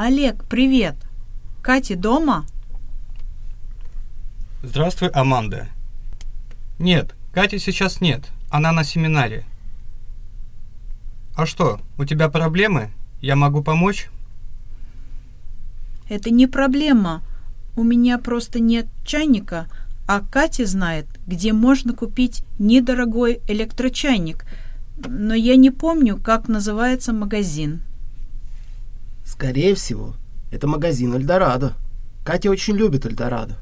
Олег, привет. Катя дома? Здравствуй, Аманда. Нет, Кати сейчас нет. Она на семинаре. А что, у тебя проблемы? Я могу помочь? Это не проблема. У меня просто нет чайника, а Катя знает, где можно купить недорогой электрочайник. Но я не помню, как называется магазин. Скорее всего, это магазин Эльдорадо. Катя очень любит Эльдорадо.